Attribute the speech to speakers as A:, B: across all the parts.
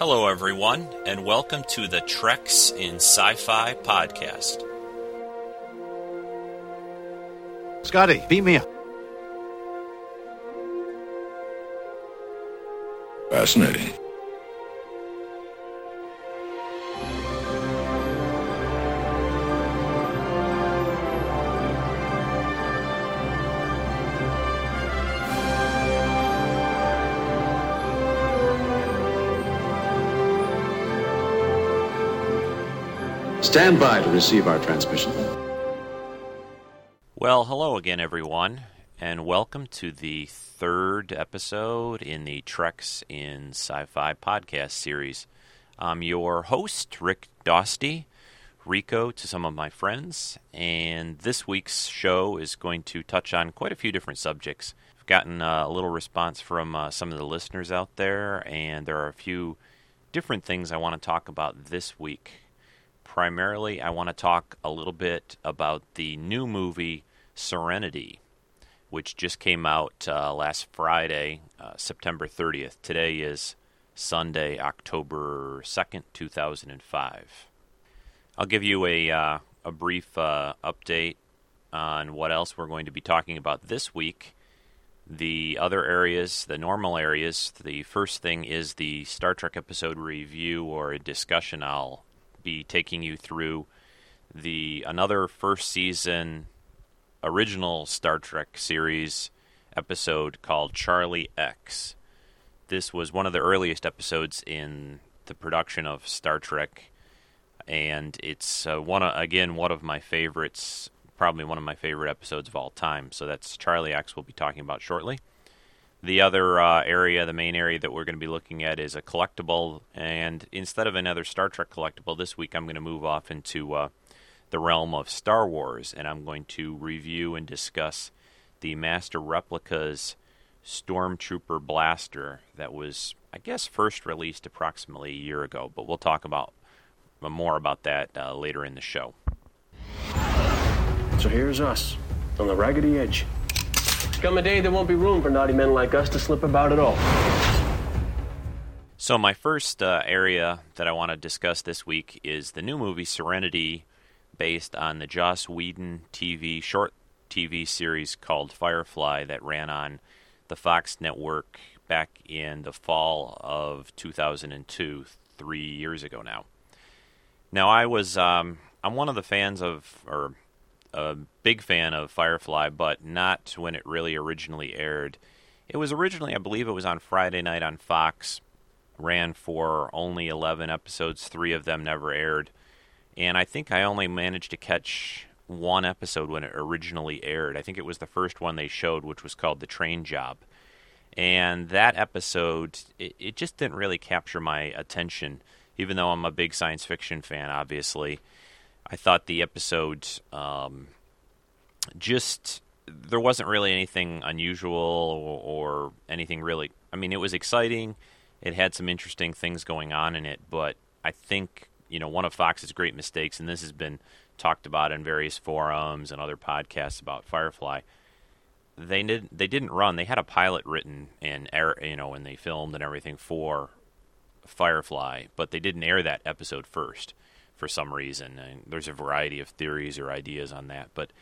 A: Hello, everyone, and welcome to the Treks in Sci Fi podcast.
B: Scotty, beat me up.
C: Fascinating.
B: Stand by to receive our transmission.
A: Well, hello again, everyone, and welcome to the third episode in the Treks in Sci Fi podcast series. I'm your host, Rick Dosty, Rico to some of my friends, and this week's show is going to touch on quite a few different subjects. I've gotten a little response from uh, some of the listeners out there, and there are a few different things I want to talk about this week primarily, I want to talk a little bit about the new movie Serenity, which just came out uh, last Friday, uh, September 30th. Today is Sunday, October 2nd, 2005. I'll give you a, uh, a brief uh, update on what else we're going to be talking about this week. The other areas, the normal areas, the first thing is the Star Trek episode review or a discussion I'll be taking you through the another first season original Star Trek series episode called Charlie X. This was one of the earliest episodes in the production of Star Trek, and it's uh, one of, again one of my favorites, probably one of my favorite episodes of all time. So that's Charlie X. We'll be talking about shortly. The other uh, area, the main area that we're going to be looking at, is a collectible. And instead of another Star Trek collectible, this week I'm going to move off into uh, the realm of Star Wars, and I'm going to review and discuss the Master Replicas Stormtrooper Blaster that was, I guess, first released approximately a year ago. But we'll talk about more about that uh, later in the show.
D: So here's us on the raggedy edge. Come a day, there won't be room for naughty men like us to slip about at all.
A: So, my first uh, area that I want to discuss this week is the new movie Serenity, based on the Joss Whedon TV short TV series called Firefly that ran on the Fox network back in the fall of 2002, three years ago now. Now, I was um, I'm one of the fans of, or a big fan of Firefly, but not when it really originally aired. It was originally, I believe, it was on Friday night on Fox. Ran for only 11 episodes, three of them never aired. And I think I only managed to catch one episode when it originally aired. I think it was the first one they showed, which was called The Train Job. And that episode, it, it just didn't really capture my attention, even though I'm a big science fiction fan, obviously. I thought the episode um, just there wasn't really anything unusual or, or, anything really. I mean, it was exciting. It had some interesting things going on in it, but I think you know one of Fox's great mistakes, and this has been talked about in various forums and other podcasts about Firefly. They did they didn't run. They had a pilot written and air, you know, when they filmed and everything for Firefly, but they didn't air that episode first for some reason. And there's a variety of theories or ideas on that, but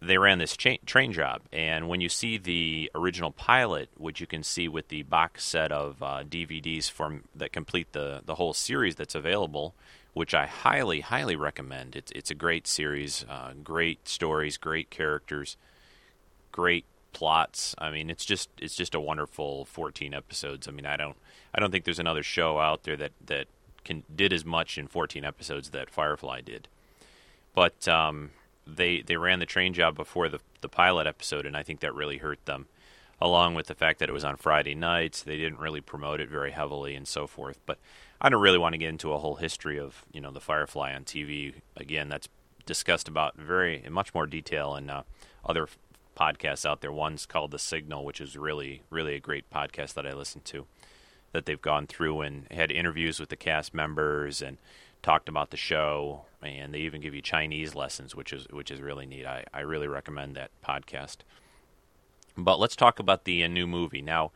A: they ran this cha- train job. And when you see the original pilot, which you can see with the box set of uh, DVDs from that complete the the whole series that's available, which I highly highly recommend. It's it's a great series, uh, great stories, great characters, great plots. I mean, it's just it's just a wonderful 14 episodes. I mean, I don't I don't think there's another show out there that that can, did as much in 14 episodes that Firefly did. But um, they they ran the train job before the the pilot episode, and I think that really hurt them. Along with the fact that it was on Friday nights, they didn't really promote it very heavily and so forth. But I don't really want to get into a whole history of you know the Firefly on TV. Again, that's discussed about very in much more detail in uh, other podcasts out there. One's called The Signal, which is really really a great podcast that I listen to that they've gone through and had interviews with the cast members and talked about the show and they even give you Chinese lessons which is which is really neat. I, I really recommend that podcast. But let's talk about the uh, new movie. Now,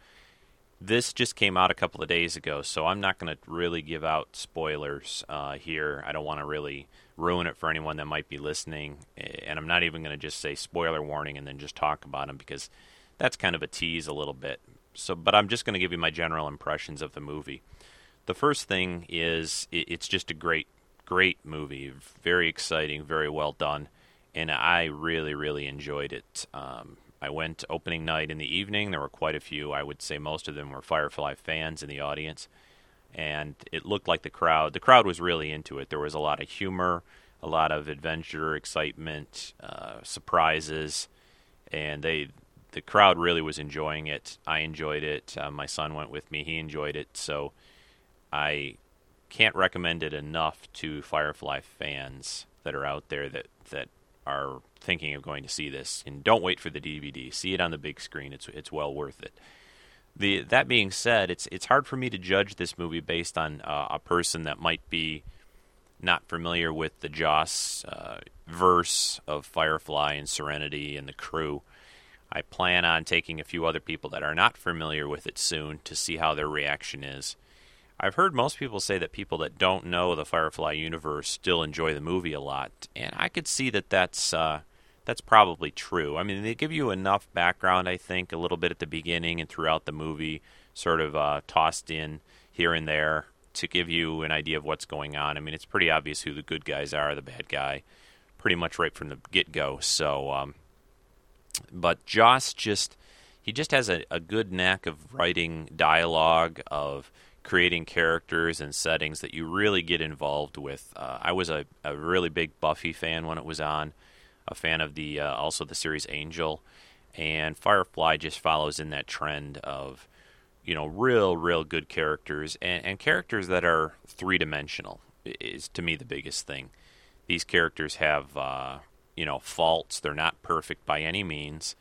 A: This just came out a couple of days ago, so I'm not going to really give out spoilers uh, here. I don't want to really ruin it for anyone that might be listening, and I'm not even going to just say spoiler warning and then just talk about them because that's kind of a tease a little bit. So, but I'm just going to give you my general impressions of the movie. The first thing is it's just a great, great movie, very exciting, very well done, and I really, really enjoyed it. Um, I went opening night in the evening. There were quite a few. I would say most of them were Firefly fans in the audience, and it looked like the crowd. The crowd was really into it. There was a lot of humor, a lot of adventure, excitement, uh, surprises, and they. The crowd really was enjoying it. I enjoyed it. Uh, my son went with me. He enjoyed it. So, I can't recommend it enough to Firefly fans that are out there that that are thinking of going to see this, and don't wait for the DVD. See it on the big screen. It's it's well worth it. The that being said, it's it's hard for me to judge this movie based on uh, a person that might be not familiar with the Joss uh, verse of Firefly and Serenity and the crew. I plan on taking a few other people that are not familiar with it soon to see how their reaction is. I've heard most people say that people that don't know the Firefly universe still enjoy the movie a lot, and I could see that that's uh, that's probably true. I mean, they give you enough background, I think, a little bit at the beginning and throughout the movie, sort of uh, tossed in here and there to give you an idea of what's going on. I mean, it's pretty obvious who the good guys are, the bad guy, pretty much right from the get go. So, um, but Joss just he just has a, a good knack of writing dialogue of creating characters and settings that you really get involved with. Uh, I was a, a, really big Buffy fan when it was on, a fan of the uh, also the series Angel, and Firefly just follows in that trend of you know real real good characters and, and characters that are three dimensional is to me the biggest thing. These characters have uh, you know faults; they're not perfect by any means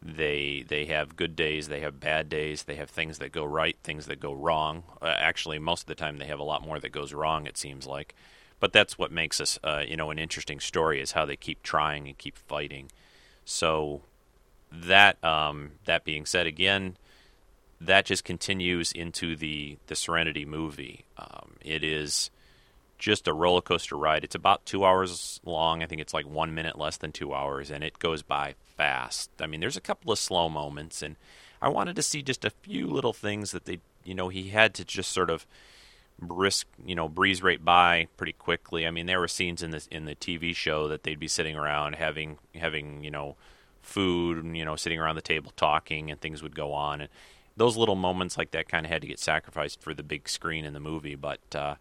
A: they they have good days, they have bad days, they have things that go right, things that go wrong. Uh, actually, most of the time they have a lot more that goes wrong. It seems like, but that's what makes us uh, you know an interesting story is how they keep trying and keep fighting. So that um, that being said, again, that just continues into the the Serenity movie. Um, it is just a roller coaster ride. It's about two hours long. I think it's like one minute less than two hours, and it goes by fast. I mean, there's a couple of slow moments, and I wanted to see just a few little things that they, you know, he had to just sort of brisk, you know, breeze right by pretty quickly. I mean, there were scenes in the in the TV show that they'd be sitting around having having you know food, and, you know, sitting around the table talking, and things would go on, and those little moments like that kind of had to get sacrificed for the big screen in the movie, but. Uh,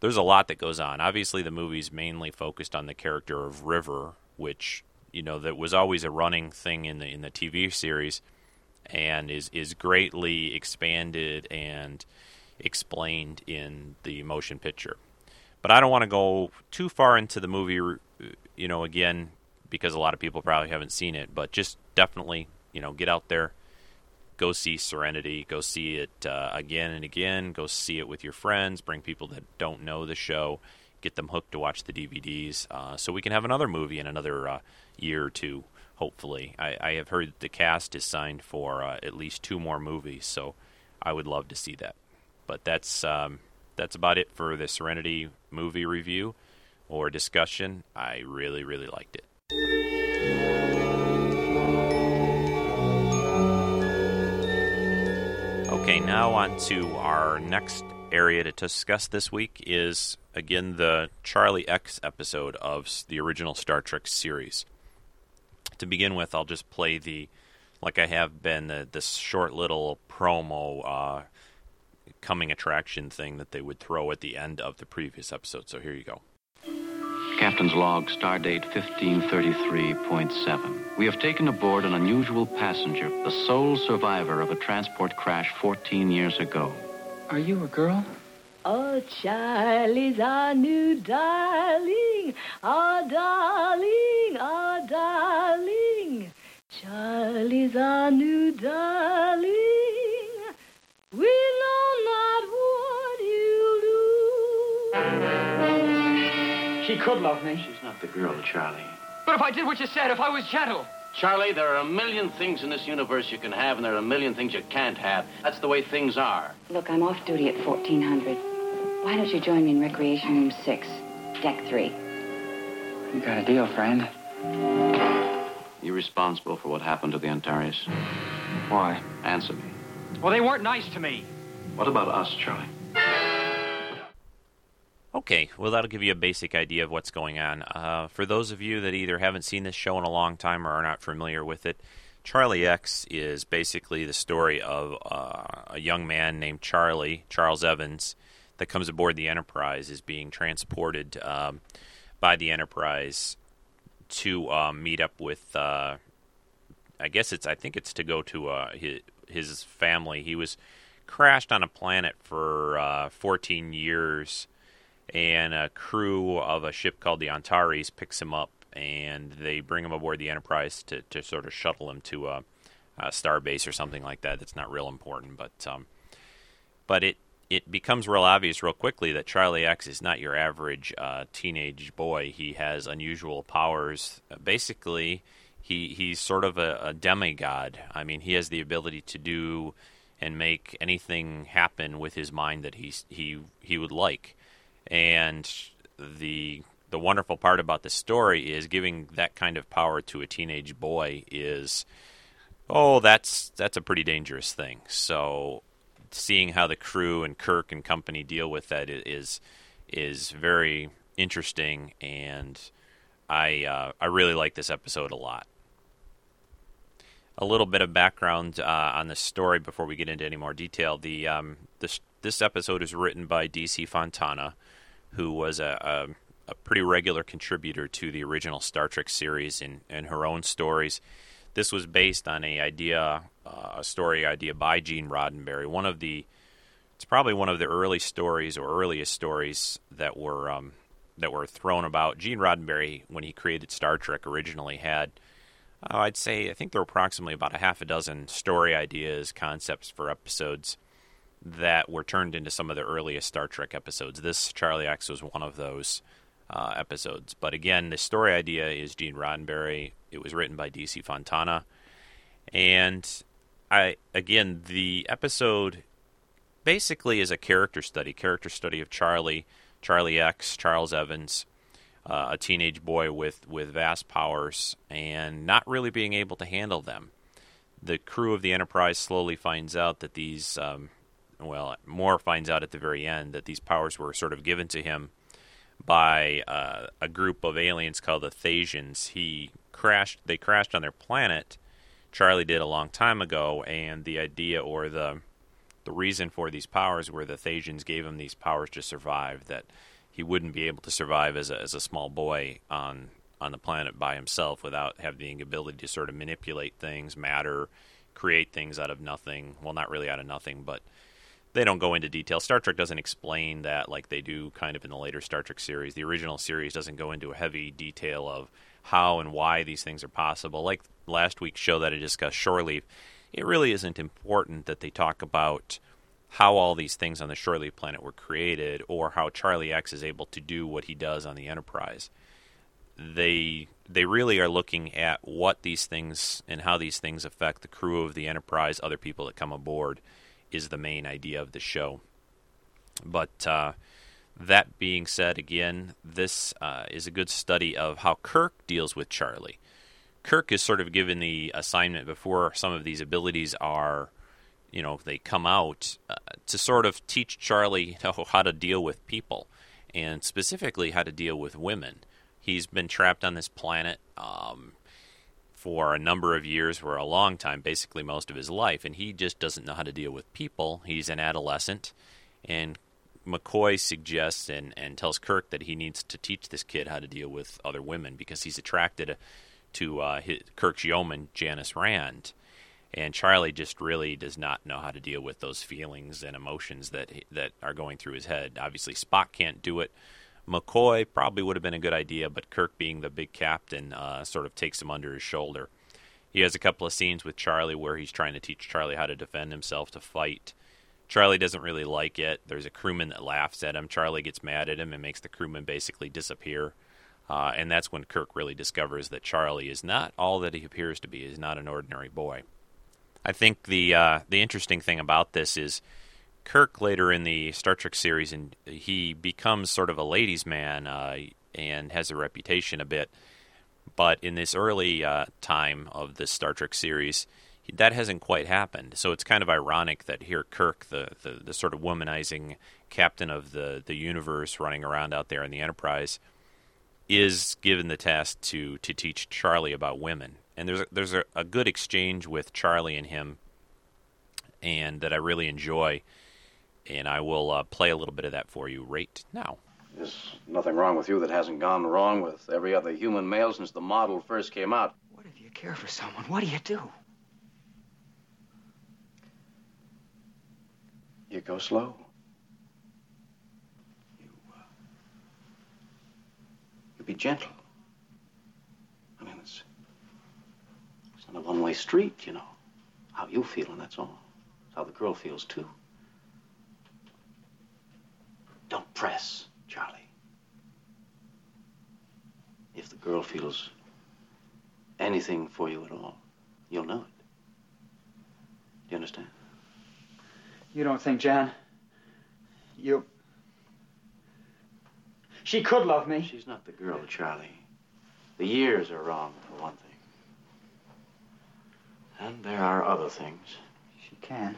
A: there's a lot that goes on. Obviously, the movie's mainly focused on the character of River, which you know that was always a running thing in the in the TV series, and is is greatly expanded and explained in the motion picture. But I don't want to go too far into the movie, you know, again because a lot of people probably haven't seen it. But just definitely, you know, get out there, go see Serenity, go see it uh, again and again, go see it with your friends, bring people that don't know the show, get them hooked to watch the DVDs, uh, so we can have another movie in another uh, year or two. Hopefully, I, I, have heard the cast is signed for uh, at least two more movies, so I would love to see that. But that's um, that's about it for the Serenity movie review or discussion. I really, really liked it. Now on to our next area to discuss this week is again the Charlie X episode of the original Star Trek series. To begin with, I'll just play the, like I have been, the, this short little promo uh, coming attraction thing that they would throw at the end of the previous episode. So here you go.
C: Captain's log, stardate 1533.7. We have taken aboard an unusual passenger, the sole survivor of a transport crash 14 years ago.
E: Are you a girl?
F: Oh, Charlie's our new darling, our darling, our darling. Charlie's our new darling.
E: She could love me.
C: She's not the girl, Charlie.
E: But if I did what you said, if I was gentle,
C: Charlie, there are a million things in this universe you can have, and there are a million things you can't have. That's the way things are.
E: Look, I'm off duty at 1400. Why don't you join me in Recreation Room 6, Deck 3?
G: You got a deal, friend.
C: You're responsible for what happened to the Antares.
G: Why?
C: Answer me.
G: Well, they weren't nice to me.
C: What about us, Charlie?
A: Okay, well, that'll give you a basic idea of what's going on. Uh, for those of you that either haven't seen this show in a long time or are not familiar with it, Charlie X is basically the story of uh, a young man named Charlie, Charles Evans, that comes aboard the Enterprise, is being transported um, by the Enterprise to um, meet up with. Uh, I guess it's. I think it's to go to uh, his, his family. He was crashed on a planet for uh, 14 years and a crew of a ship called the Antares picks him up and they bring him aboard the Enterprise to, to sort of shuttle him to a, a star base or something like that. That's not real important, but um, but it it becomes real obvious real quickly that Charlie X is not your average uh, teenage boy. He has unusual powers. basically, he he's sort of a, a demigod. I mean, he has the ability to do and make anything happen with his mind that he he he would like. And the the wonderful part about the story is giving that kind of power to a teenage boy is oh that's that's a pretty dangerous thing. So seeing how the crew and Kirk and company deal with that is is very interesting and I uh, I really like this episode a lot. A little bit of background uh, on the story before we get into any more detail. The um, this this episode is written by DC Fontana, who was a, a, a, pretty regular contributor to the original Star Trek series and, in her own stories. This was based on a idea, uh, a story idea by Gene Roddenberry. One of the, it's probably one of the early stories or earliest stories that were um, that were thrown about. Gene Roddenberry, when he created Star Trek, originally had, uh, I'd say, I think there were approximately about a half a dozen story ideas, concepts for episodes that were turned into some of the earliest Star Trek episodes. This Charlie X was one of those uh, episodes. But again, the story idea is Gene Roddenberry. It was written by DC Fontana, and I again the episode basically is a character study, character study of Charlie, Charlie X, Charles Evans. Uh, a teenage boy with, with vast powers and not really being able to handle them. The crew of the Enterprise slowly finds out that these um, well, Moore finds out at the very end that these powers were sort of given to him by uh, a group of aliens called the Thasians. He crashed. They crashed on their planet. Charlie did a long time ago, and the idea or the the reason for these powers were the Thasians gave him these powers to survive. That he wouldn't be able to survive as a as a small boy on on the planet by himself without having the ability to sort of manipulate things, matter, create things out of nothing. Well, not really out of nothing, but they don't go into detail. Star Trek doesn't explain that like they do kind of in the later Star Trek series. The original series doesn't go into a heavy detail of how and why these things are possible. Like last week's show that I discussed, Shore Leave, it really isn't important that they talk about how all these things on the Shore Leave planet were created or how Charlie X is able to do what he does on the Enterprise. They they really are looking at what these things and how these things affect the crew of the Enterprise, other people that come aboard is the main idea of the show. But uh, that being said, again, this uh, is a good study of how Kirk deals with Charlie. Kirk is sort of given the assignment before some of these abilities are, you know, they come out uh, to sort of teach Charlie how to deal with people and specifically how to deal with women. He's been trapped on this planet. Um, for a number of years, for a long time, basically most of his life, and he just doesn't know how to deal with people. He's an adolescent, and McCoy suggests and, and tells Kirk that he needs to teach this kid how to deal with other women because he's attracted to uh, his, Kirk's yeoman, Janice Rand. And Charlie just really does not know how to deal with those feelings and emotions that that are going through his head. Obviously, Spock can't do it. McCoy probably would have been a good idea, but Kirk, being the big captain, uh, sort of takes him under his shoulder. He has a couple of scenes with Charlie where he's trying to teach Charlie how to defend himself, to fight. Charlie doesn't really like it. There's a crewman that laughs at him. Charlie gets mad at him and makes the crewman basically disappear. Uh, and that's when Kirk really discovers that Charlie is not all that he appears to be. Is not an ordinary boy. I think the uh, the interesting thing about this is Kirk later in the Star Trek series, and he becomes sort of a ladies' man uh, and has a reputation a bit. But in this early uh, time of the Star Trek series, that hasn't quite happened. So it's kind of ironic that here Kirk, the, the, the sort of womanizing captain of the, the universe running around out there in the Enterprise, is given the task to, to teach Charlie about women. And there's a, there's a, a good exchange with Charlie and him, and that I really enjoy. And I will uh, play a little bit of that for you right now.
H: There's nothing wrong with you that hasn't gone wrong with every other human male since the model first came out.
G: What if you care for someone? What do you do?
H: You go slow. You, uh, you be gentle. I mean, it's, it's not a one-way street, you know. How you feel, and that's all. It's how the girl feels, too. Don't press, Charlie. If the girl feels anything for you at all, you'll know it. Do you understand?
G: You don't think, Jan? You. She could love me.
H: She's not the girl, Charlie. The years are wrong, for one thing. And there are other things.
G: She can.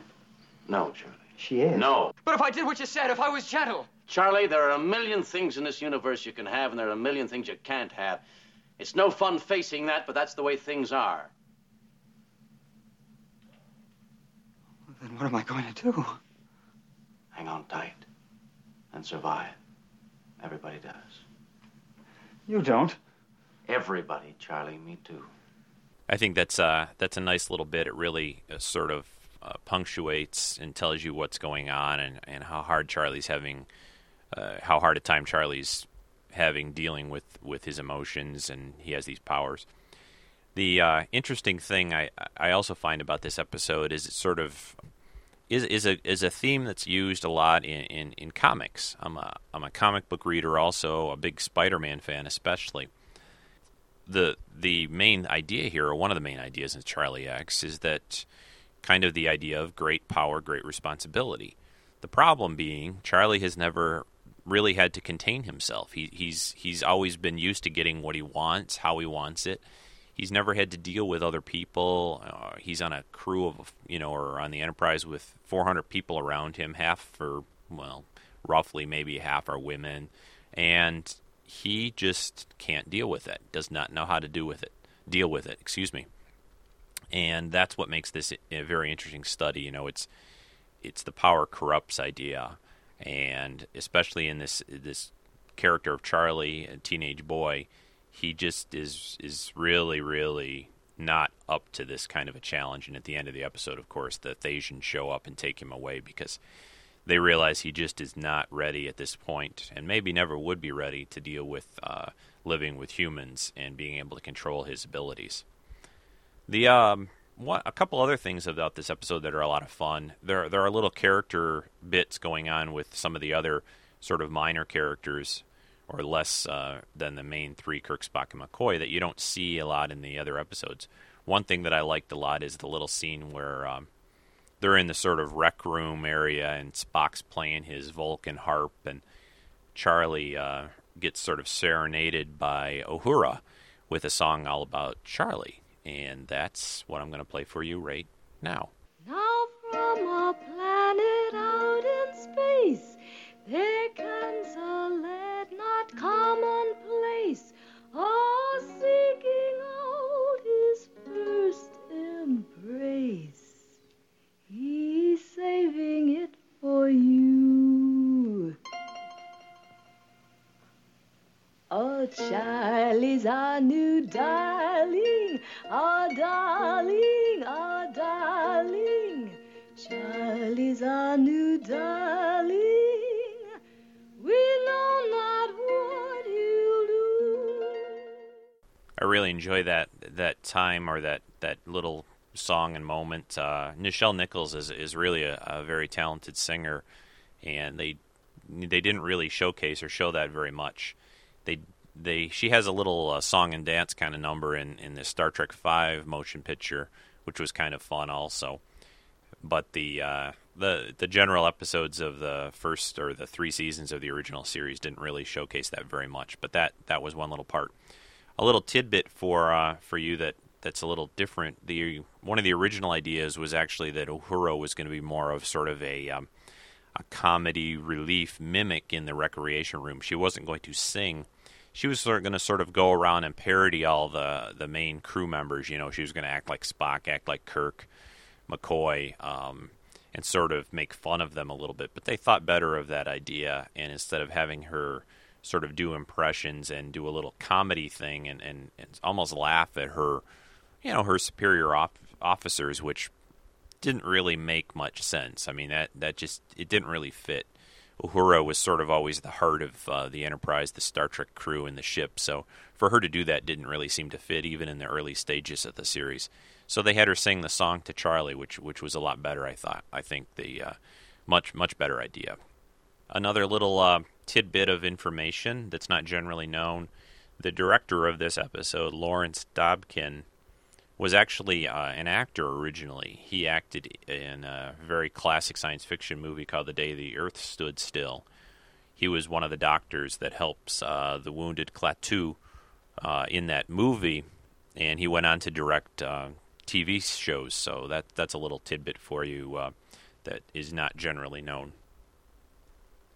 H: No, Charlie.
G: She is.
H: No.
G: But if I did what you said, if I was gentle.
H: Charlie, there are a million things in this universe you can have, and there are a million things you can't have. It's no fun facing that, but that's the way things are.
G: Then what am I going to do?
H: Hang on tight and survive. Everybody does.
G: You don't.
H: Everybody, Charlie, me too.
A: I think that's uh, that's a nice little bit. It really uh, sort of uh, punctuates and tells you what's going on and, and how hard Charlie's having, uh, how hard a time Charlie's having dealing with, with his emotions, and he has these powers. The uh, interesting thing I I also find about this episode is it sort of is is a is a theme that's used a lot in, in, in comics. I'm a I'm a comic book reader, also a big Spider-Man fan, especially. The the main idea here, or one of the main ideas in Charlie X, is that kind of the idea of great power, great responsibility. The problem being Charlie has never really had to contain himself. He, he's he's always been used to getting what he wants, how he wants it. He's never had to deal with other people. Uh, he's on a crew of you know, or on the Enterprise with 400 people around him. Half for well, roughly maybe half are women, and he just can't deal with it. Does not know how to do with it. Deal with it. Excuse me. And that's what makes this a very interesting study. You know, it's it's the power corrupts idea and especially in this this character of Charlie, a teenage boy, he just is is really really not up to this kind of a challenge. And at the end of the episode, of course, the Thasians show up and take him away because they realize he just is not ready at this point, and maybe never would be ready to deal with uh, living with humans and being able to control his abilities. The um, one, a couple other things about this episode that are a lot of fun. There there are little character bits going on with some of the other sort of minor characters, or less uh, than the main three, Kirk, Spock, and McCoy, that you don't see a lot in the other episodes. One thing that I liked a lot is the little scene where um, they're in the sort of rec room area, and Spock's playing his Vulcan harp, and Charlie uh, gets sort of serenaded by Uhura with a song all about Charlie and that's what I'm going to play for you right now.
F: Now from a planet out in space, there comes a lad not commonplace, a seeking out his first embrace. He's saving it for you. Oh, Charlie's our new darling, our darling, our darling. Charlie's our new darling. We know not what he'll do.
A: I really enjoy that that time or that that little song and moment. Uh, Nichelle Nichols is is really a, a very talented singer, and they they didn't really showcase or show that very much. They they she has a little uh, song and dance kind of number in in the Star Trek Five motion picture, which was kind of fun also. But the uh, the the general episodes of the first or the three seasons of the original series didn't really showcase that very much. But that that was one little part. A little tidbit for uh, for you that that's a little different. The one of the original ideas was actually that Uhura was going to be more of sort of a um, a comedy relief mimic in the recreation room. She wasn't going to sing. She was sort of going to sort of go around and parody all the the main crew members. You know, she was going to act like Spock, act like Kirk, McCoy, um, and sort of make fun of them a little bit. But they thought better of that idea, and instead of having her sort of do impressions and do a little comedy thing and, and, and almost laugh at her, you know, her superior op- officers, which didn't really make much sense. I mean, that that just it didn't really fit. Uhura was sort of always the heart of uh, the Enterprise, the Star Trek crew, and the ship. So for her to do that didn't really seem to fit, even in the early stages of the series. So they had her sing the song to Charlie, which which was a lot better. I thought. I think the uh, much much better idea. Another little uh, tidbit of information that's not generally known: the director of this episode, Lawrence Dobkin, was actually uh, an actor originally. He acted in a very classic science fiction movie called The Day the Earth Stood Still. He was one of the doctors that helps uh, the wounded Klaatu uh, in that movie, and he went on to direct uh, TV shows. So that that's a little tidbit for you uh, that is not generally known.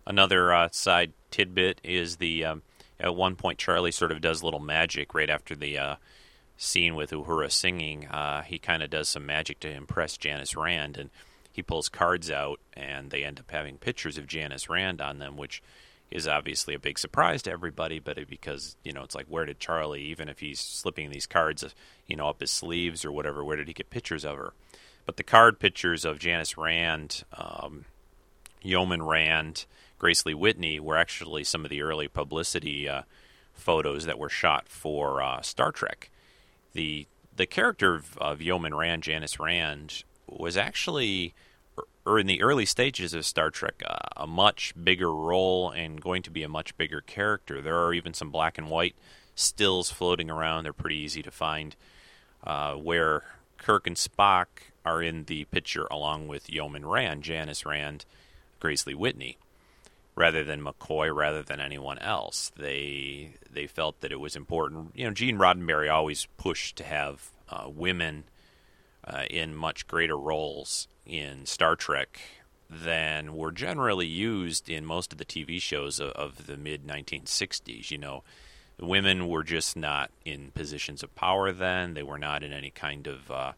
A: Another uh, side tidbit is the um, at one point Charlie sort of does little magic right after the scene with Uhura singing, uh, he kind of does some magic to impress Janice Rand, and he pulls cards out, and they end up having pictures of Janice Rand on them, which is obviously a big surprise to everybody. But because you know, it's like, where did Charlie, even if he's slipping these cards, you know, up his sleeves or whatever, where did he get pictures of her? But the card pictures of Janice Rand, um, Yeoman Rand, Grace Lee Whitney were actually some of the early publicity uh, photos that were shot for uh, Star Trek the the character of, of Yeoman Rand, Janice Rand, was actually, or in the early stages of Star Trek, uh, a much bigger role and going to be a much bigger character. There are even some black and white stills floating around. They're pretty easy to find, uh, where Kirk and Spock are in the picture along with Yeoman Rand, Janice Rand, Grace Lee Whitney rather than McCoy, rather than anyone else. They they felt that it was important. You know, Gene Roddenberry always pushed to have uh, women uh, in much greater roles in Star Trek than were generally used in most of the TV shows of, of the mid 1960s. You know, women were just not in positions of power then. They were not in any kind of uh,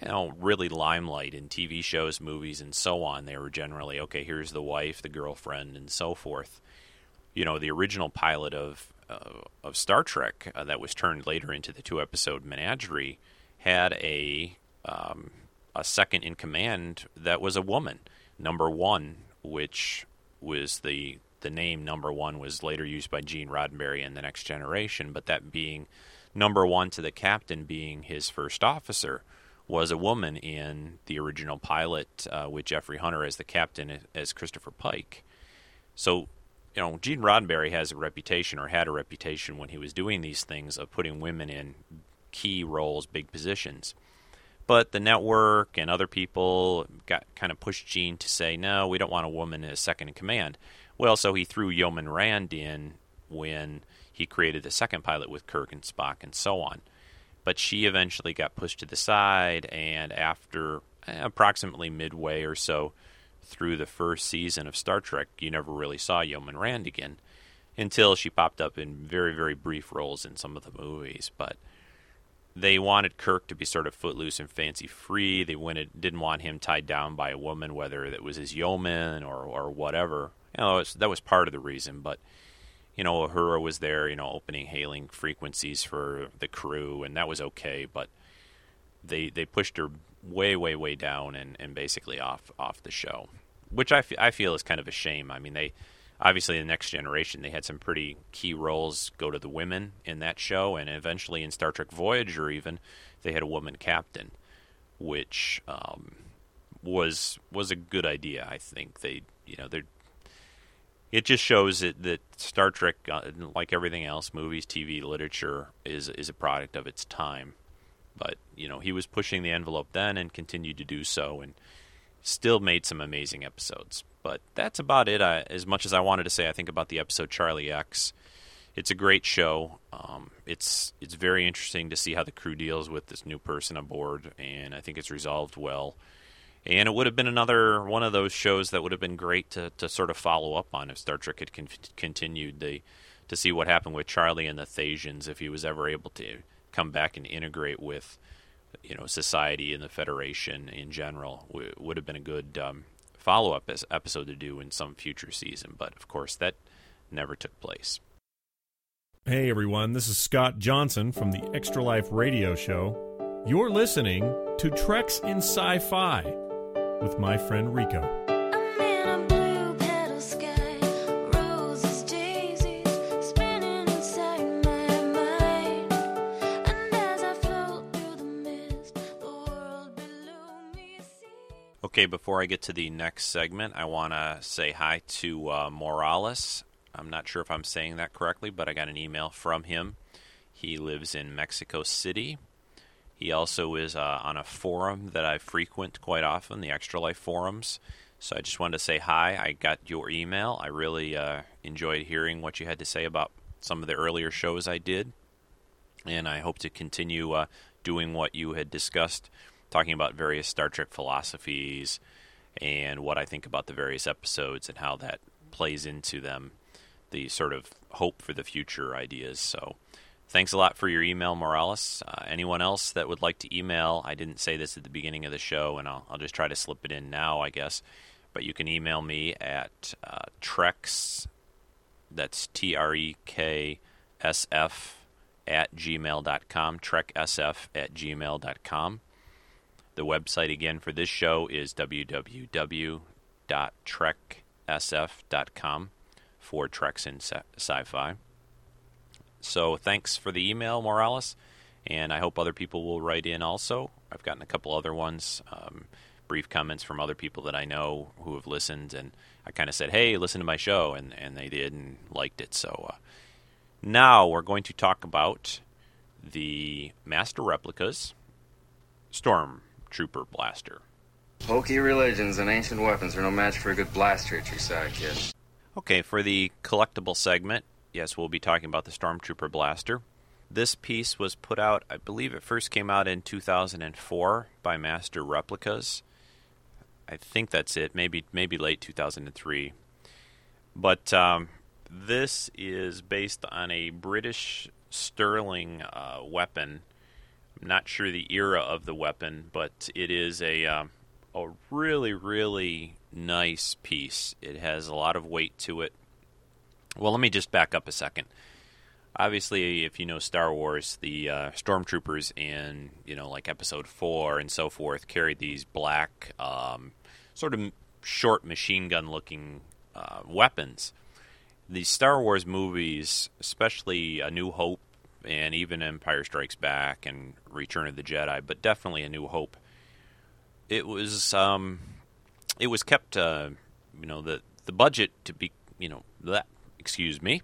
A: you know, really limelight in TV shows, movies, and so on. They were generally okay. Here's the wife, the girlfriend, and so forth. You know, the original pilot of uh, of Star Trek uh, that was turned later into the two episode menagerie had a um, a second in command that was a woman, number one, which was the the name number one was later used by Gene Roddenberry in the Next Generation, but that being number one to the captain being his first officer was a woman in the original pilot uh, with Jeffrey Hunter as the captain as Christopher Pike. So, you know, Gene Roddenberry has a reputation or had a reputation when he was doing these things of putting women in key roles, big positions. But the network and other people got kind of pushed Gene to say, no, we don't want a woman as second in command. Well, so he threw Yeoman Rand in when he created the second pilot with Kirk and Spock and so on but she eventually got pushed to the side, and after eh, approximately midway or so through the first season of Star Trek, you never really saw Yeoman Rand again until she popped up in very, very brief roles in some of the movies. But they wanted Kirk to be sort of footloose and fancy free. They wanted, didn't want him tied down by a woman, whether that was his yeoman or, or whatever. You know, that was part of the reason, but you know, Uhura was there, you know, opening hailing frequencies for the crew, and that was okay. But they they pushed her way, way, way down, and, and basically off off the show, which I, f- I feel is kind of a shame. I mean, they obviously the next generation they had some pretty key roles go to the women in that show, and eventually in Star Trek Voyager even they had a woman captain, which um, was was a good idea. I think they you know they're it just shows that, that Star Trek, uh, like everything else, movies, TV, literature, is is a product of its time. But you know, he was pushing the envelope then and continued to do so, and still made some amazing episodes. But that's about it. I, as much as I wanted to say, I think about the episode Charlie X. It's a great show. Um, it's it's very interesting to see how the crew deals with this new person aboard, and I think it's resolved well. And it would have been another one of those shows that would have been great to, to sort of follow up on if Star Trek had con- continued the to see what happened with Charlie and the Thasians if he was ever able to come back and integrate with you know society and the Federation in general. W- would have been a good um, follow up episode to do in some future season, but of course that never took place.
I: Hey everyone, this is Scott Johnson from the Extra Life Radio Show. You're listening to Treks in Sci Fi with my friend Rico.
A: Okay, before I get to the next segment, I want to say hi to uh, Morales. I'm not sure if I'm saying that correctly, but I got an email from him. He lives in Mexico City. He also is uh, on a forum that I frequent quite often, the Extra Life forums. So I just wanted to say hi. I got your email. I really uh, enjoyed hearing what you had to say about some of the earlier shows I did. And I hope to continue uh, doing what you had discussed, talking about various Star Trek philosophies and what I think about the various episodes and how that plays into them, the sort of hope for the future ideas. So Thanks a lot for your email, Morales. Uh, anyone else that would like to email, I didn't say this at the beginning of the show, and I'll, I'll just try to slip it in now, I guess. But you can email me at uh, Treks, that's T R E K S F, at gmail.com, treksf at gmail.com. The website again for this show is www.treksf.com for Treks in Sci Fi. So thanks for the email, Morales, and I hope other people will write in also. I've gotten a couple other ones, um, brief comments from other people that I know who have listened, and I kind of said, "Hey, listen to my show," and and they did and liked it. So uh, now we're going to talk about the Master Replicas Stormtrooper Blaster.
J: Hokey religions and ancient weapons are no match for a good blaster at your side, kid.
A: Okay, for the collectible segment, yes, we'll be talking about the Stormtrooper Blaster. This piece was put out, I believe it first came out in 2004 by Master Replicas. I think that's it, maybe maybe late 2003. But um, this is based on a British Sterling uh, weapon. I'm not sure the era of the weapon, but it is a um, a really really nice piece. It has a lot of weight to it. Well, let me just back up a second. Obviously, if you know Star Wars, the uh, stormtroopers in you know like Episode Four and so forth carried these black, um, sort of short machine gun looking uh, weapons. The Star Wars movies, especially A New Hope and even Empire Strikes Back and Return of the Jedi, but definitely A New Hope, it was um, it was kept, uh, you know, the the budget to be, you know, that excuse me.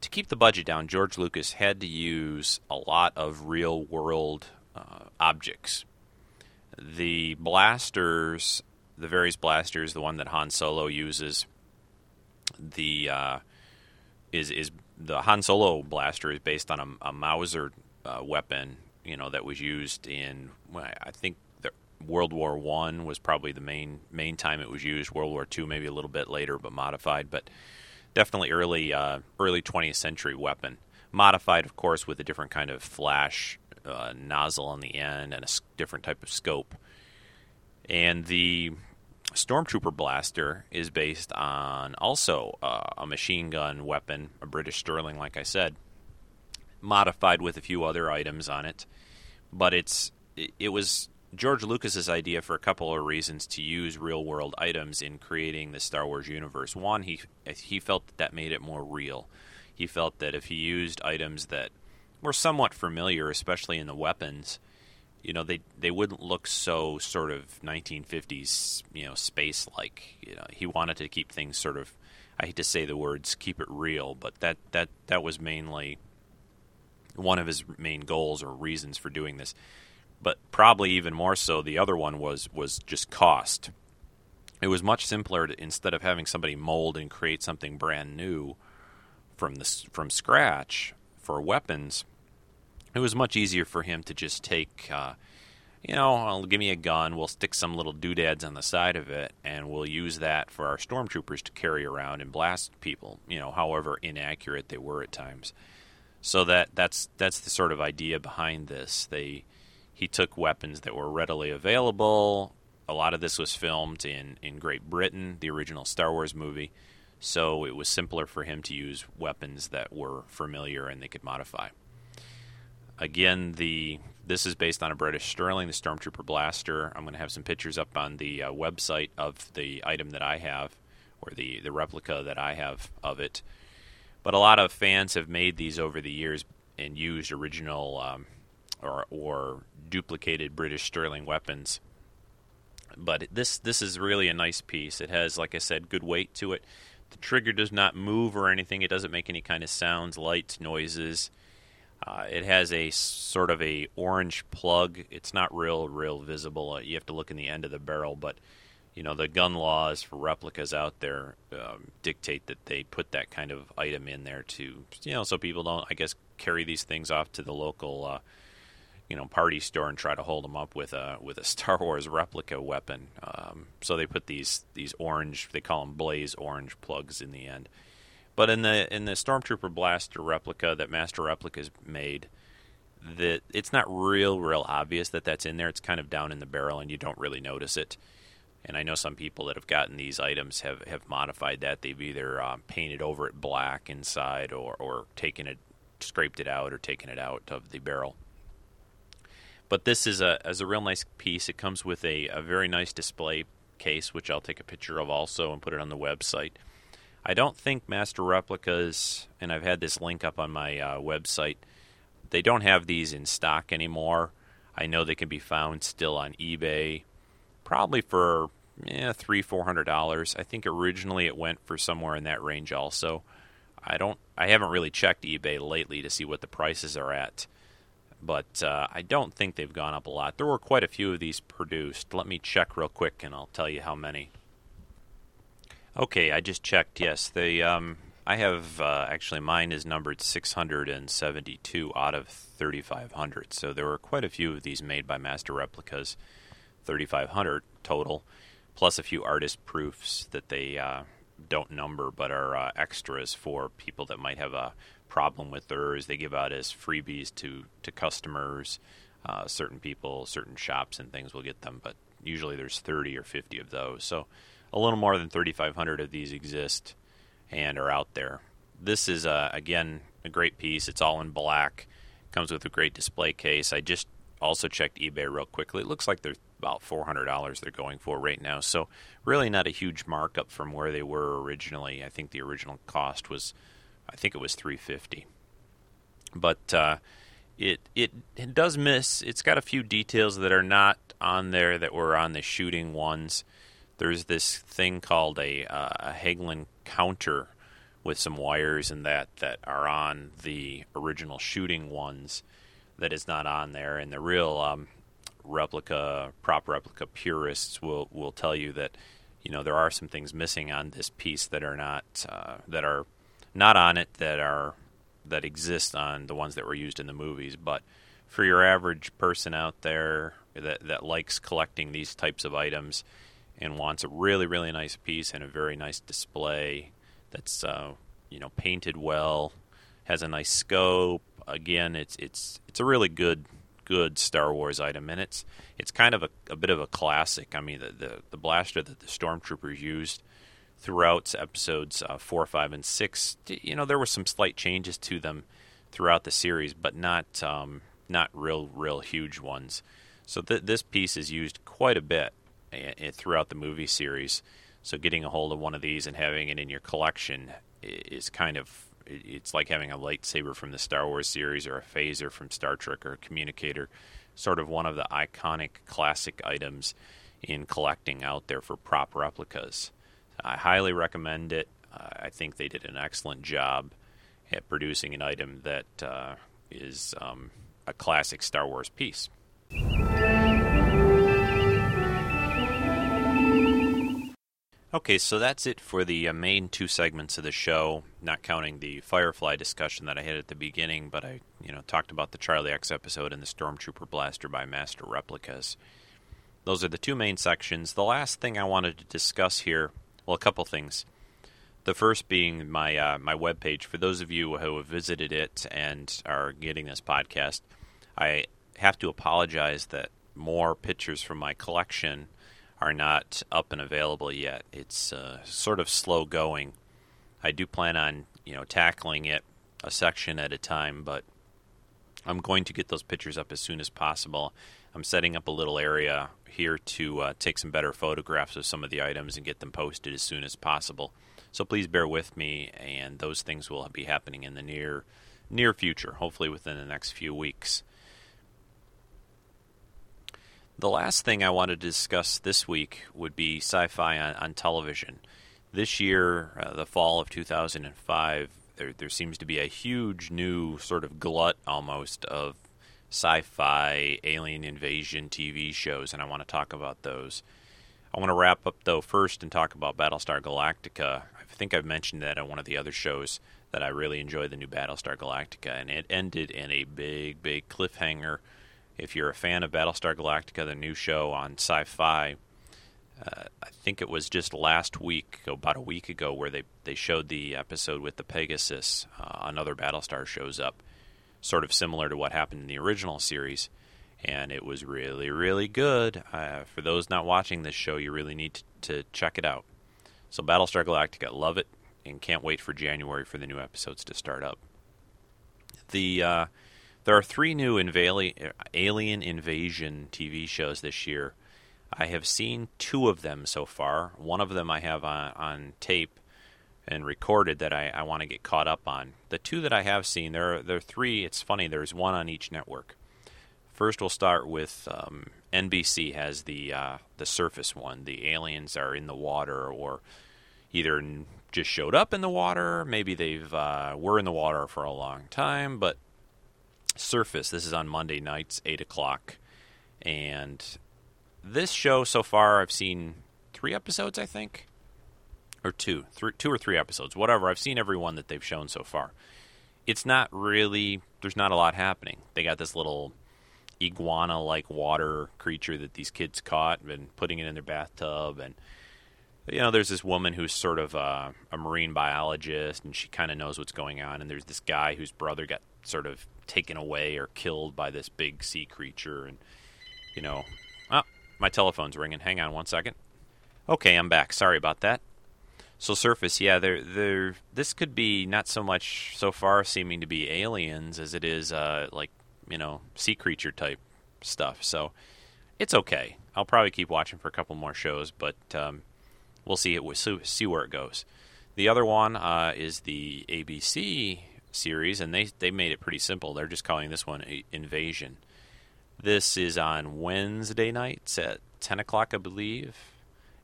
A: To keep the budget down, George Lucas had to use a lot of real world uh, objects. The blasters, the various blasters, the one that Han Solo uses, the uh, is is the Han Solo blaster is based on a, a Mauser uh, weapon, you know, that was used in I think World War One was probably the main main time it was used. World War Two maybe a little bit later, but modified. But definitely early uh, early 20th century weapon, modified, of course, with a different kind of flash uh, nozzle on the end and a different type of scope. And the Stormtrooper blaster is based on also uh, a machine gun weapon, a British Sterling, like I said, modified with a few other items on it. But it's it was George Lucas's idea for a couple of reasons to use real world items in creating the Star Wars universe. One, he he felt that, that made it more real. He felt that if he used items that were somewhat familiar, especially in the weapons, you know, they they wouldn't look so sort of 1950s, you know, space like. You know, he wanted to keep things sort of I hate to say the words "keep it real," but that that that was mainly one of his main goals or reasons for doing this. But probably even more so, the other one was was just cost. It was much simpler to, instead of having somebody mold and create something brand new from the from scratch for weapons. It was much easier for him to just take. Uh, you know, I'll give me a gun. We'll stick some little doodads on the side of it, and we'll use that for our stormtroopers to carry around and blast people. You know, however inaccurate they were at times. So that that's that's the sort of idea behind this. They he took weapons that were readily available. A lot of this was filmed in in Great Britain, the original Star Wars movie. So it was simpler for him to use weapons that were familiar and they could modify. Again, the this is based on a British Sterling, the Stormtrooper Blaster. I'm going to have some pictures up on the uh, website of the item that I have, or the, the replica that I have of it. But a lot of fans have made these over the years and used original um, or, or duplicated British Sterling weapons. But this this is really a nice piece. It has, like I said, good weight to it. The trigger does not move or anything. It doesn't make any kind of sounds, lights, noises. Uh, it has a sort of a orange plug. It's not real, real visible. Uh, you have to look in the end of the barrel, but you know the gun laws for replicas out there um, dictate that they put that kind of item in there to you know so people don't, I guess, carry these things off to the local uh, you know party store and try to hold them up with a with a Star Wars replica weapon. Um, so they put these these orange, they call them blaze orange plugs in the end. But in the in the Stormtrooper blaster replica that Master Replicas made, that it's not real real obvious that that's in there. It's kind of down in the barrel and you don't really notice it. And I know some people that have gotten these items have, have modified that. They've either um, painted over it black inside or, or taken it, scraped it out, or taken it out of the barrel. But this is a, is a real nice piece. It comes with a, a very nice display case, which I'll take a picture of also and put it on the website. I don't think Master Replicas, and I've had this link up on my uh, website, they don't have these in stock anymore. I know they can be found still on eBay, probably for yeah, three, four hundred dollars. I think originally it went for somewhere in that range also. I don't I haven't really checked eBay lately to see what the prices are at. But uh, I don't think they've gone up a lot. There were quite a few of these produced. Let me check real quick and I'll tell you how many. Okay, I just checked. Yes, they. Um, I have uh, actually mine is numbered 672 out of 3,500. So there were quite a few of these made by Master Replicas, 3,500 total, plus a few artist proofs that they uh, don't number but are uh, extras for people that might have a problem with theirs. They give out as freebies to to customers. Uh, certain people, certain shops, and things will get them, but usually there's 30 or 50 of those. So a little more than 3,500 of these exist and are out there. This is, uh, again, a great piece. It's all in black. Comes with a great display case. I just also checked eBay real quickly. It looks like they're about $400 they're going for right now. So, really not a huge markup from where they were originally. I think the original cost was, I think it was 350 But uh, it, it, it does miss, it's got a few details that are not on there that were on the shooting ones. There's this thing called a, uh, a Hengstler counter with some wires and that that are on the original shooting ones that is not on there. And the real um, replica, prop replica purists will will tell you that you know there are some things missing on this piece that are not uh, that are not on it that are that exist on the ones that were used in the movies. But for your average person out there that that likes collecting these types of items and wants a really really nice piece and a very nice display that's uh, you know painted well, has a nice scope. Again, it's it's it's a really good good Star Wars item, and it's it's kind of a, a bit of a classic. I mean, the, the, the blaster that the stormtroopers used throughout episodes uh, four, five, and six. You know, there were some slight changes to them throughout the series, but not um, not real real huge ones. So th- this piece is used quite a bit throughout the movie series. So getting a hold of one of these and having it in your collection is kind of it's like having a lightsaber from the Star Wars series or a phaser from Star Trek or a communicator, sort of one of the iconic classic items in collecting out there for prop replicas. I highly recommend it. Uh, I think they did an excellent job at producing an item that uh, is um, a classic Star Wars piece. Okay, so that's it for the uh, main two segments of the show, not counting the Firefly discussion that I had at the beginning, but I, you know, talked about the Charlie X episode and the Stormtrooper blaster by Master Replicas. Those are the two main sections. The last thing I wanted to discuss here, well, a couple things. The first being my uh, my webpage. For those of you who have visited it and are getting this podcast, I have to apologize that more pictures from my collection are not up and available yet. It's uh, sort of slow going. I do plan on you know tackling it a section at a time, but I'm going to get those pictures up as soon as possible. I'm setting up a little area here to uh, take some better photographs of some of the items and get them posted as soon as possible. So please bear with me, and those things will be happening in the near near future, hopefully within the next few weeks. The last thing I wanted to discuss this week would be sci fi on, on, television. This year, uh, the fall of 2005, there, there seems to be a huge new sort of glut almost of sci fi alien invasion TV shows, and I want to talk about those. I want to wrap up, though, first and talk about Battlestar Galactica. I think I've mentioned that on one of the other shows that I really enjoy the new Battlestar Galactica, and it ended in a big, big cliffhanger if you're a fan of Battlestar Galactica, the new show on sci fi, uh, I think it was just last week, about a week ago, where they, they showed the episode with the Pegasus. Uh, another Battlestar shows up, sort of similar to what happened in the original series. And it was really, really good. Uh, for those not watching this show, you really need to, to check it out. So, Battlestar Galactica, love it, and can't wait for January for the new episodes to start up. The uh, there are three new invali- alien invasion TV shows this year. I have seen two of them so far. One of them I have on, on tape and recorded that I, I want to get caught up on. The two that I have seen, there are, there are three. It's funny, there's one on each network. First, we'll start with um, NBC has the uh, the surface one. The aliens are in the water, or either just showed up in the water. Maybe they've uh, were in the water for a long time, but Surface. This is on Monday nights, 8 o'clock. And this show so far, I've seen three episodes, I think. Or two, two or three episodes, whatever. I've seen every one that they've shown so far. It's not really, there's not a lot happening. They got this little iguana like water creature that these kids caught and putting it in their bathtub. And, you know, there's this woman who's sort of a, a marine biologist and she kind of knows what's going on. And there's this guy whose brother got sort of taken away or killed by this big sea creature. And, you know, oh, my telephone's ringing. Hang on one second. Okay, I'm back. Sorry about that. So surface, yeah, there, there. This could be not so much so far seeming to be aliens as it is uh, like you know sea creature type stuff. So it's okay. I'll probably keep watching for a couple more shows, but um, we'll see it. See where it goes. The other one uh, is the ABC series, and they they made it pretty simple. They're just calling this one Invasion. This is on Wednesday nights at ten o'clock, I believe,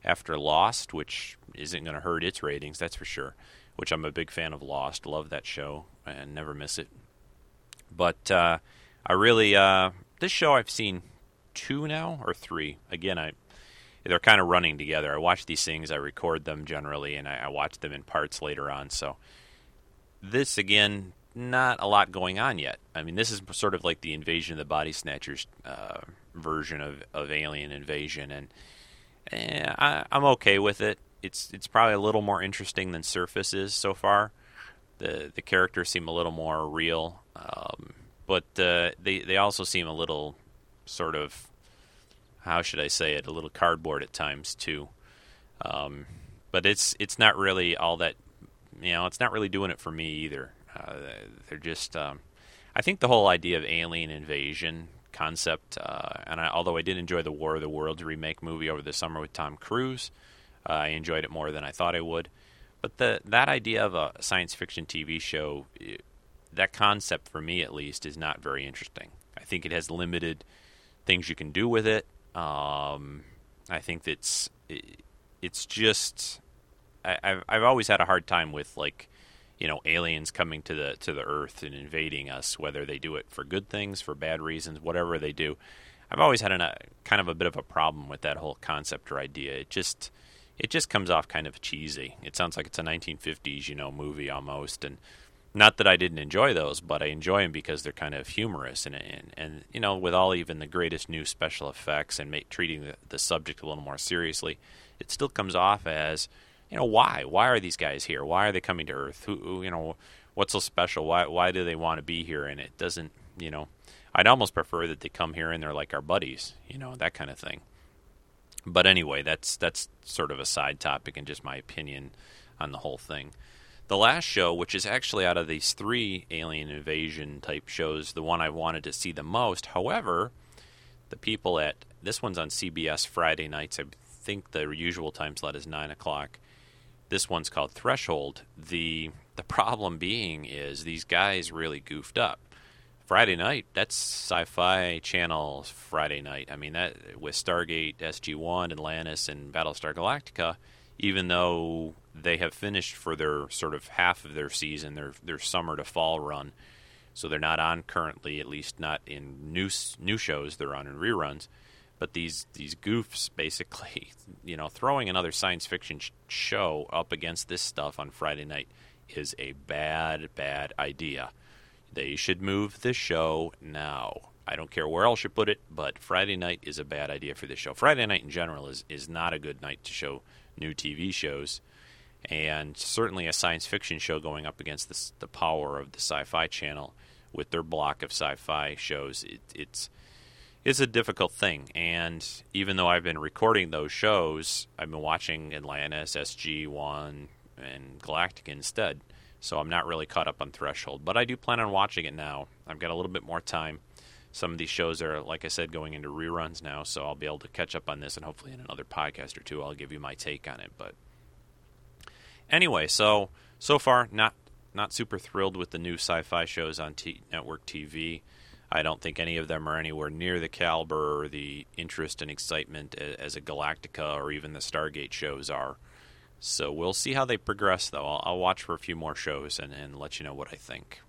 A: after Lost, which isn't going to hurt its ratings, that's for sure. Which I'm a big fan of Lost, love that show, and never miss it. But uh, I really uh, this show I've seen two now or three. Again, I they're kind of running together. I watch these things, I record them generally, and I, I watch them in parts later on. So this again, not a lot going on yet. I mean, this is sort of like the Invasion of the Body Snatchers uh, version of, of Alien Invasion, and eh, I, I'm okay with it. It's it's probably a little more interesting than Surface is so far. The the characters seem a little more real, um, but uh, they they also seem a little sort of how should I say it? A little cardboard at times too. Um, but it's it's not really all that you know, it's not really doing it for me either. Uh, they're just, um, I think the whole idea of alien invasion concept, uh, and I, although I did enjoy the War of the Worlds remake movie over the summer with Tom Cruise, uh, I enjoyed it more than I thought I would. But the that idea of a science fiction TV show, that concept for me at least, is not very interesting. I think it has limited things you can do with it. Um, I think it's it, it's just I, I've I've always had a hard time with like you know aliens coming to the to the Earth and invading us, whether they do it for good things, for bad reasons, whatever they do. I've always had a uh, kind of a bit of a problem with that whole concept or idea. It just it just comes off kind of cheesy. It sounds like it's a 1950s you know movie almost, and not that I didn't enjoy those, but I enjoy them because they're kind of humorous and and, and you know with all even the greatest new special effects and make, treating the, the subject a little more seriously, it still comes off as you know why why are these guys here? Why are they coming to Earth? Who, you know what's so special? Why why do they want to be here? And it doesn't you know I'd almost prefer that they come here and they're like our buddies, you know that kind of thing. But anyway, that's that's sort of a side topic and just my opinion on the whole thing. The last show, which is actually out of these three alien invasion type shows, the one I wanted to see the most. However, the people at this one's on CBS Friday nights. I think the usual time slot is nine o'clock. This one's called Threshold. the The problem being is these guys really goofed up. Friday night, that's Sci-Fi Channel Friday night. I mean that with Stargate SG-1, Atlantis, and Battlestar Galactica. Even though they have finished for their sort of half of their season, their their summer to fall run. So they're not on currently, at least not in new new shows. They're on in reruns. But these these goofs, basically, you know, throwing another science fiction sh- show up against this stuff on Friday night is a bad bad idea. They should move the show now. I don't care where else you put it, but Friday night is a bad idea for this show. Friday night in general is, is not a good night to show new TV shows and certainly a science fiction show going up against this, the power of the Sci-Fi Channel with their block of sci-fi shows. It, it's it's a difficult thing, and even though I've been recording those shows, I've been watching Atlantis, SG One, and Galactica instead. So I'm not really caught up on Threshold, but I do plan on watching it now. I've got a little bit more time. Some of these shows are, like I said, going into reruns now, so I'll be able to catch up on this, and hopefully in another podcast or two, I'll give you my take on it. But Anyway, so so far not not super thrilled with the new sci-fi shows on T- network TV. I don't think any of them are anywhere near the caliber or the interest and excitement as a Galactica or even the Stargate shows are. So we'll see how they progress, though. I'll, I'll watch for a few more shows and, and let you know what I think.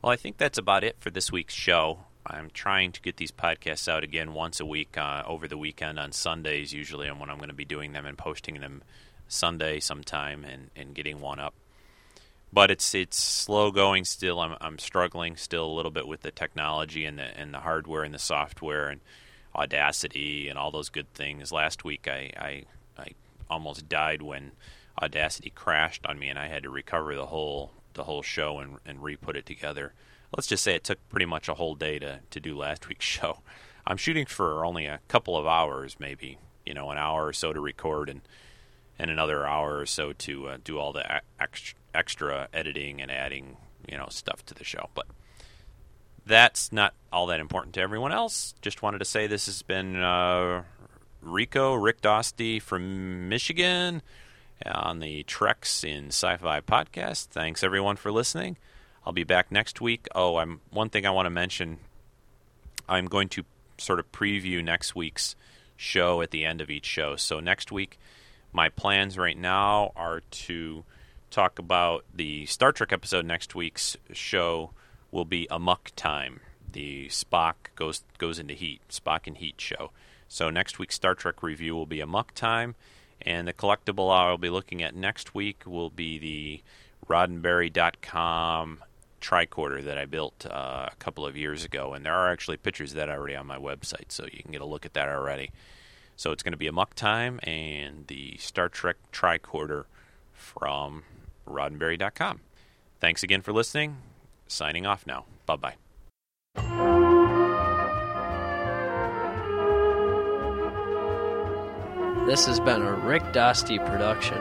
A: Well, I think that's about it for this week's show. I'm trying to get these podcasts out again once a week uh, over the weekend on Sundays, usually, and when I'm going to be doing them and posting them Sunday sometime and, and getting one up. But it's it's slow going still. I'm I'm struggling still a little bit with the technology and the and the hardware and the software and Audacity and all those good things. Last week I I, I almost died when Audacity crashed on me and I had to recover the whole the whole show and and re-put it together let's just say it took pretty much a whole day to, to do last week's show. I'm shooting for only a couple of hours, maybe, you know, an hour or so to record and and another hour or so to uh, do all the extra, extra editing and adding, you know, stuff to the show. But that's not all that important to everyone else. Just wanted to say this has been uh, Rico, Rick Dosty from Michigan on the Treks in Sci Fi podcast. Thanks, everyone, for listening. I'll be back next week. Oh, I'm one thing I want to mention. I'm going to sort of preview next week's show at the end of each show. So next week, my plans right now are to talk about the Star Trek episode. Next week's show will be Amok Time. The Spock goes goes into heat. Spock and Heat show. So next week's Star Trek review will be Amok Time, and the collectible I'll be looking at next week will be the roddenberry.com tricorder that I built uh, a couple of years ago, and there are actually pictures of that already on my website, so you can get a look at that already. So it's going to be Amok Time and the Star Trek tricorder from roddenberry.com. Thanks again for listening. Signing off now. Bye bye.
K: This has been a Rick Dosty production.